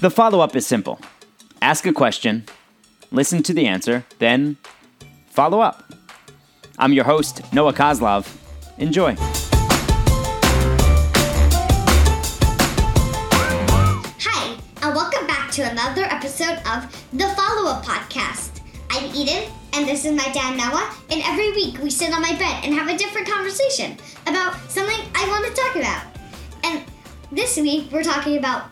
The follow up is simple ask a question, listen to the answer, then follow up. I'm your host, Noah Coslov. Enjoy. Hi, and welcome back to another episode of the Follow Up Podcast. I'm Eden, and this is my dad Noah, and every week we sit on my bed and have a different conversation about something I want to talk about. And this week we're talking about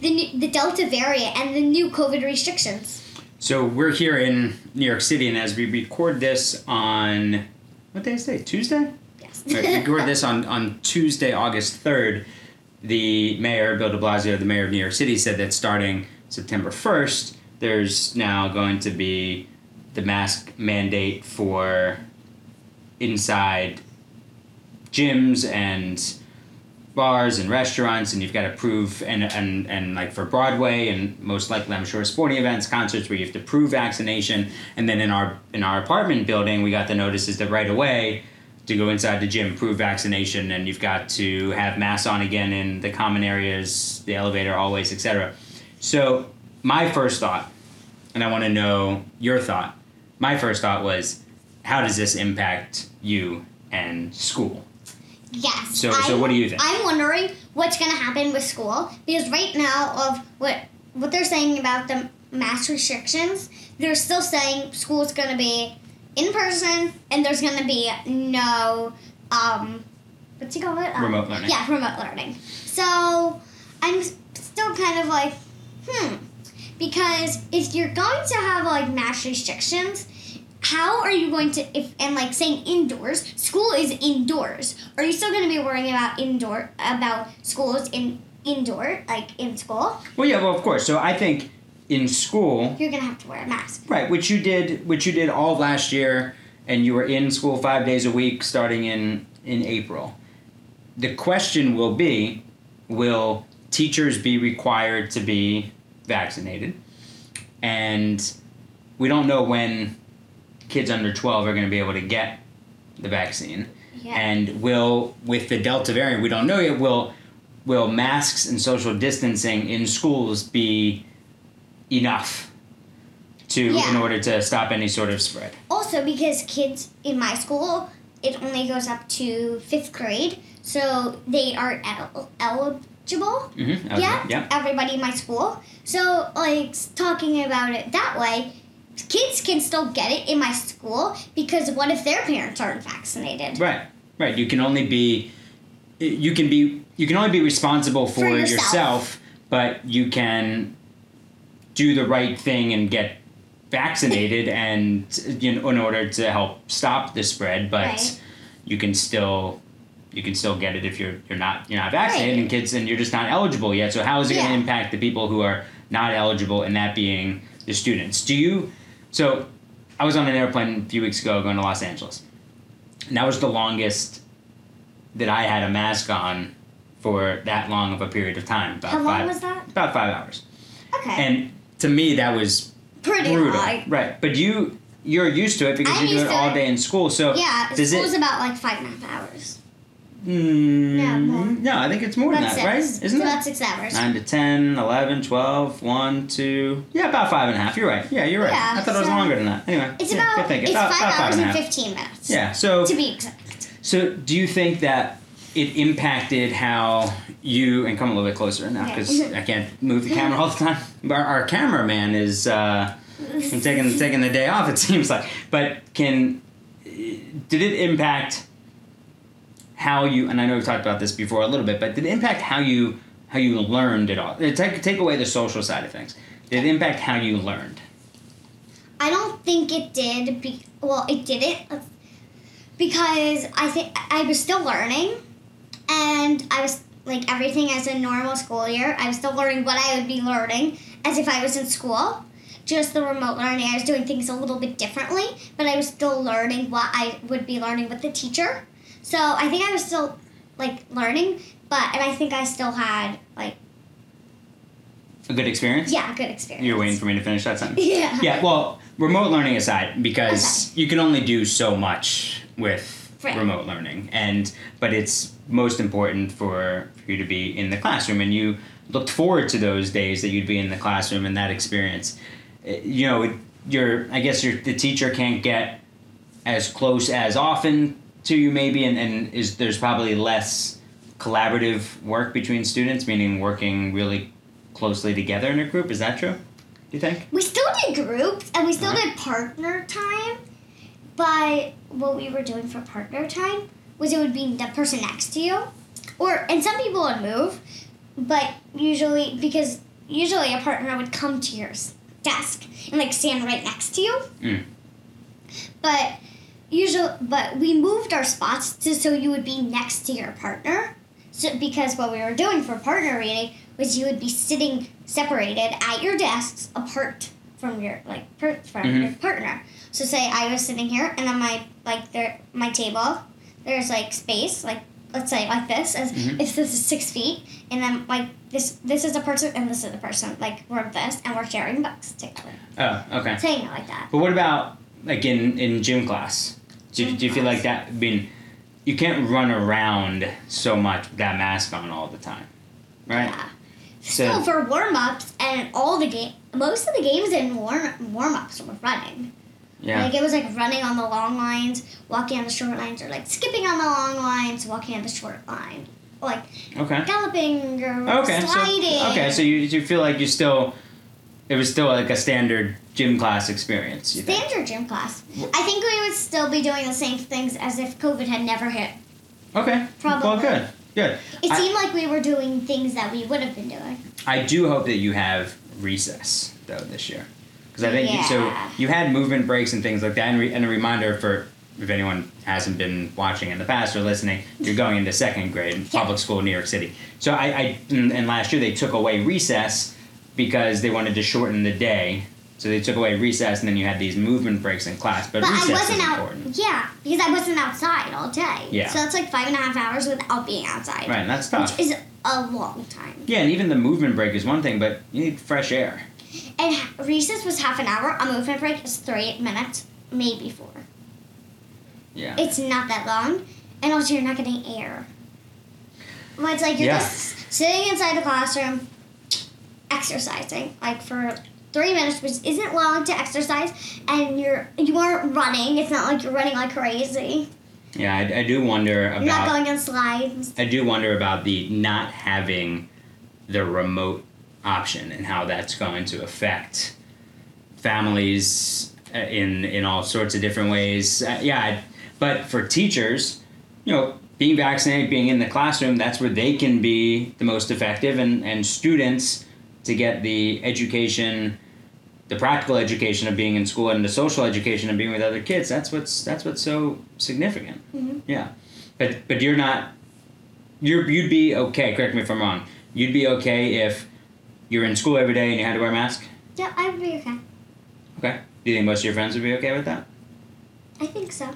the, the Delta variant and the new COVID restrictions. So we're here in New York City, and as we record this on what day is today? Tuesday. Yes. Right, we record this on on Tuesday, August third. The mayor, Bill De Blasio, the mayor of New York City, said that starting September first, there's now going to be the mask mandate for inside gyms and bars and restaurants and you've got to prove and, and and like for broadway and most likely i'm sure sporting events concerts where you have to prove vaccination. And then in our in our apartment building we got the notices that right away to go inside the gym prove vaccination and you've got to have masks on again in the common areas the elevator always etc so my first thought and i want to know your thought my first thought was how does this impact you and school Yes. So- so what do you think? I'm wondering what's going to happen with school because right now of what what they're saying about the mass restrictions, they're still saying school's going to be in person and there's going to be no um what's he call it? Um, Remote learning. Yeah, remote learning. So I'm still kind of like, hmm, because if you're going to have like mass restrictions, how are you going to if and like saying indoors school is indoors are you still going to be worrying about indoor about schools in indoor like in school well yeah well of course so i think in school you're going to have to wear a mask Right, which you did, which you did all last year, and you were in school five days a week starting in in April. The question will be, will teachers be required to be vaccinated? And we don't know when kids under twelve are going to be able to get the vaccine. yeah And will with the Delta variant, we don't know yet. Will will masks and social distancing in schools be enough to in order to stop any sort of spread? also because kids in my school it only goes up to fifth grade so they are el- eligible Mm-hmm. yeah, Yeah. everybody in my school. So, like, talking about it that way, kids can still get it in my school because what if their parents aren't vaccinated? Right. Right. You can only be you can be you can only be responsible for, For yourself. yourself, but you can do the right thing and get vaccinated and you know in order to help stop the spread, but Right. you can still you can still get it if you're you're not you're not vaccinated Right. and kids and you're just not eligible yet. So how is it going to impact the people who are not eligible and that being the students? Do you so I was on an airplane a few weeks ago going to Los Angeles. And that was the longest that I had a mask on for that long of a period of time. About How long five, was that? About five hours. Okay. And to me, that was Pretty brutal. high. Right. But you you're used to it because I'm you do it all it. day in school. So Yeah, does school's it? about like five and a half hours. Mm, Yeah, more. No, I think it's more than that, six. right? Isn't about it? six hours. 9 to 10, 11, 12, 1, 2. Yeah, about five and a half. You're right. Yeah, you're right. Yeah, I thought it was longer than that. Anyway. It's yeah, about it's About- five about hours and and fifteen minutes. Yeah, so To be exact. So, do you think that it impacted how you and come a little bit closer now because Okay. I can't move the camera all the time. Our, our cameraman is uh, taking taking the day off. It seems like, but can did it impact how you? And I know we've talked about this before a little bit, but did it impact how you how you learned it all? Uh, take take away the social side of things. Did it impact how you learned? I don't think it did. Be- well, it didn't because I think I was still learning, and I was like everything as a normal school year. I was still learning what I would be learning as if I was in school. Just the remote learning, I was doing things a little bit differently, but I was still learning what I would be learning with the teacher. So I think I was still like learning, but and I think I still had like A good experience. yeah, a good experience. You're waiting for me to finish that sentence. Yeah. Yeah, well, remote learning aside, because you can only do so much with Right. remote learning, and but it's most important for, for you to be in the classroom, and you looked forward to those days that you'd be in the classroom and that experience. Uh, You know, your I guess your the teacher can't get as close as often to you maybe, and, and is there's probably less collaborative work between students, meaning working really closely together in a group. Is that true? Do you think? We still did groups and we still Uh-huh. did partner time, but what we were doing for partner time was it would be the person next to you, or and some people would move, but usually because usually a partner would come to your desk and like stand right next to you. Mm. But usually, but we moved our spots to so you would be next to your partner. So because what we were doing for partner reading was you would be sitting separated at your desks apart from your like per, from Mhm. your partner. So say I was sitting here and on my like there my table, there's like space like let's say like this as Mhm. if this is six feet and then like this this is a person and this is a person like we're this and we're sharing books together. Oh, okay. Saying it like that. But what about like in in gym class? Do, you- Gym do you feel class. like that? I mean, you can't run around so much with that mask on all the time, right? Yeah. So- Still, for warm ups and all the game, most of the games in warm warm ups were running. Yeah. Like it was like running on the long lines, walking on the short lines, or like skipping on the long lines, walking on the short line, like Okay. galloping or Okay. sliding. So okay, so you you feel like you still, it was still like a standard gym class experience. You think? standard gym class. I think we would still be doing the same things as if COVID had never hit. Okay. Probably. Well, good. Good. It I- seemed like we were doing things that we would have been doing. I do hope that you have recess though this year, because I think you, so. You had movement breaks and things like that, and, re, and a reminder for if anyone hasn't been watching in the past or listening, you're going into second grade in Yeah. public school in New York City. So I, I and last year they took away recess because they wanted to shorten the day. So they took away recess, and then you had these movement breaks in class. But, But I recess wasn't is out. important, Yeah, because I wasn't outside all day. Yeah. So that's like five and a half hours without being outside. right? And that's tough. Which is a long time. Yeah, and even the movement break is one thing, but you need fresh air. And recess was half an hour. A movement break is three minutes, maybe four. Yeah. It's not that long, and also you're not getting air. Well, it's like you're Yeah. just sitting inside the classroom, exercising like for three minutes, which isn't long to exercise, and you're you aren't running. It's not like you're running like crazy. Yeah, I, I do wonder You're not going on slides. I do wonder about the not having the remote option and how that's going to affect families uh, in in all sorts of different ways. Uh, yeah, I- but for teachers, you know, being vaccinated, being in the classroom, that's where they can be the most effective, and and students to get the education. The practical education of being in school and the social education of being with other kids. That's what's that's what's so significant. Mhm. Yeah, but but you're not you're you'd be okay. Correct me if I'm wrong. You'd be okay if you're in school every day and you had to wear a mask. Yeah, I would be okay. Okay. Do you think most of your friends would be okay with that? I think so.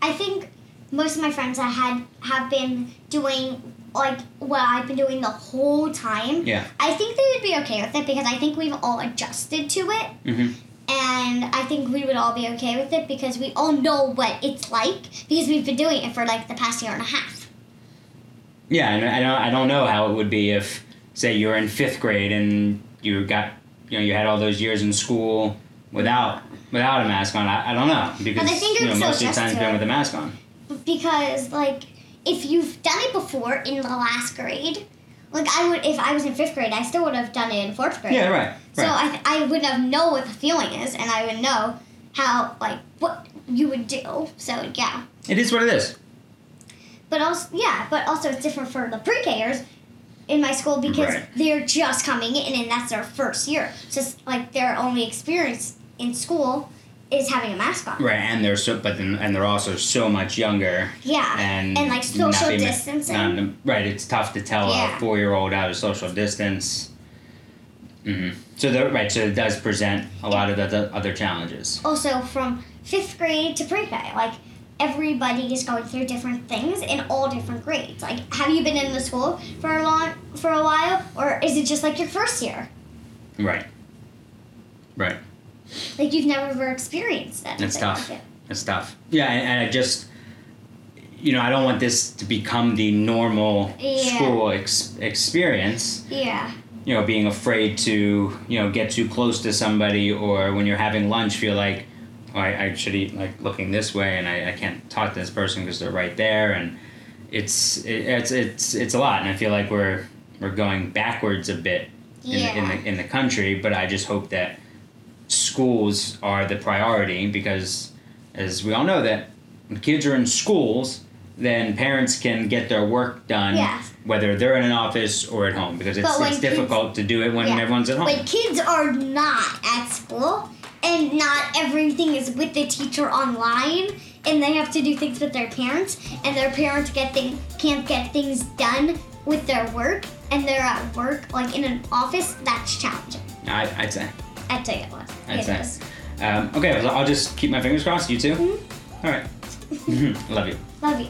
I think most of my friends I had have been doing like what I've been doing the whole time. Yeah. I think they would be okay with it because I think we've all adjusted to it. Mm-hmm. And I think we would all be okay with it because we all know what it's like because we've been doing it for like the past year and a half. Yeah, and I don't I don't know how it would be if say you were in fifth grade and you got you know you had all those years in school without without a mask on. I, I don't know because I think you know so most of the time's to been with a mask on. Because like if you've done it before in the last grade, like I would if I was in fifth grade, I still would have done it in fourth grade. Yeah, right. So Right. I, I would have know what the feeling is, and I would know how like what you would do. So yeah, it is what it is. but also yeah, but also it's different for the pre-Kers in my school because Right. they're just coming in and that's their first year. So it's like their only experience in school is having a mask on. Right, and they're so, but then, and they're also so much younger. Yeah, and and like social being- distancing. not- right, it's tough to tell Yeah. a four-year-old how to social distance. hmm So the, right, so it does present a lot of the other challenges. also from fifth grade to pre-K, like everybody is going through different things in all different grades. Like, have you been in the school for a long for a while, or is it just like your first year? Right. Right. Like you've never ever experienced that. It's tough. It's tough. Yeah, and, and I just, you know, I don't want this to become the normal Yeah. school ex- experience. Yeah. you know, being afraid to, you know, get too close to somebody or when you're having lunch feel like, oh, I, I should eat like looking this way and I, I can't talk to this person because they're right there. And it's, it, it's, it's, it's a lot. And I feel like we're, we're going backwards a bit in, the, in, the, in the country, but I just hope that schools are the priority because as we all know that when kids are in schools, then parents can get their work done Yes. whether they're in an office or at home because it's, it's kids- difficult to do it when Yeah. everyone's at home. When kids are not at school and not everything is with the teacher online and they have to do things with their parents and their parents get thing, can't get things done with their work and they're at work like in an office, that's challenging. I, I'd say. I'd say it was. I'd say. Um, okay, well, I'll just keep my fingers crossed. You too? Mm-hmm. All right. Love you. Love you.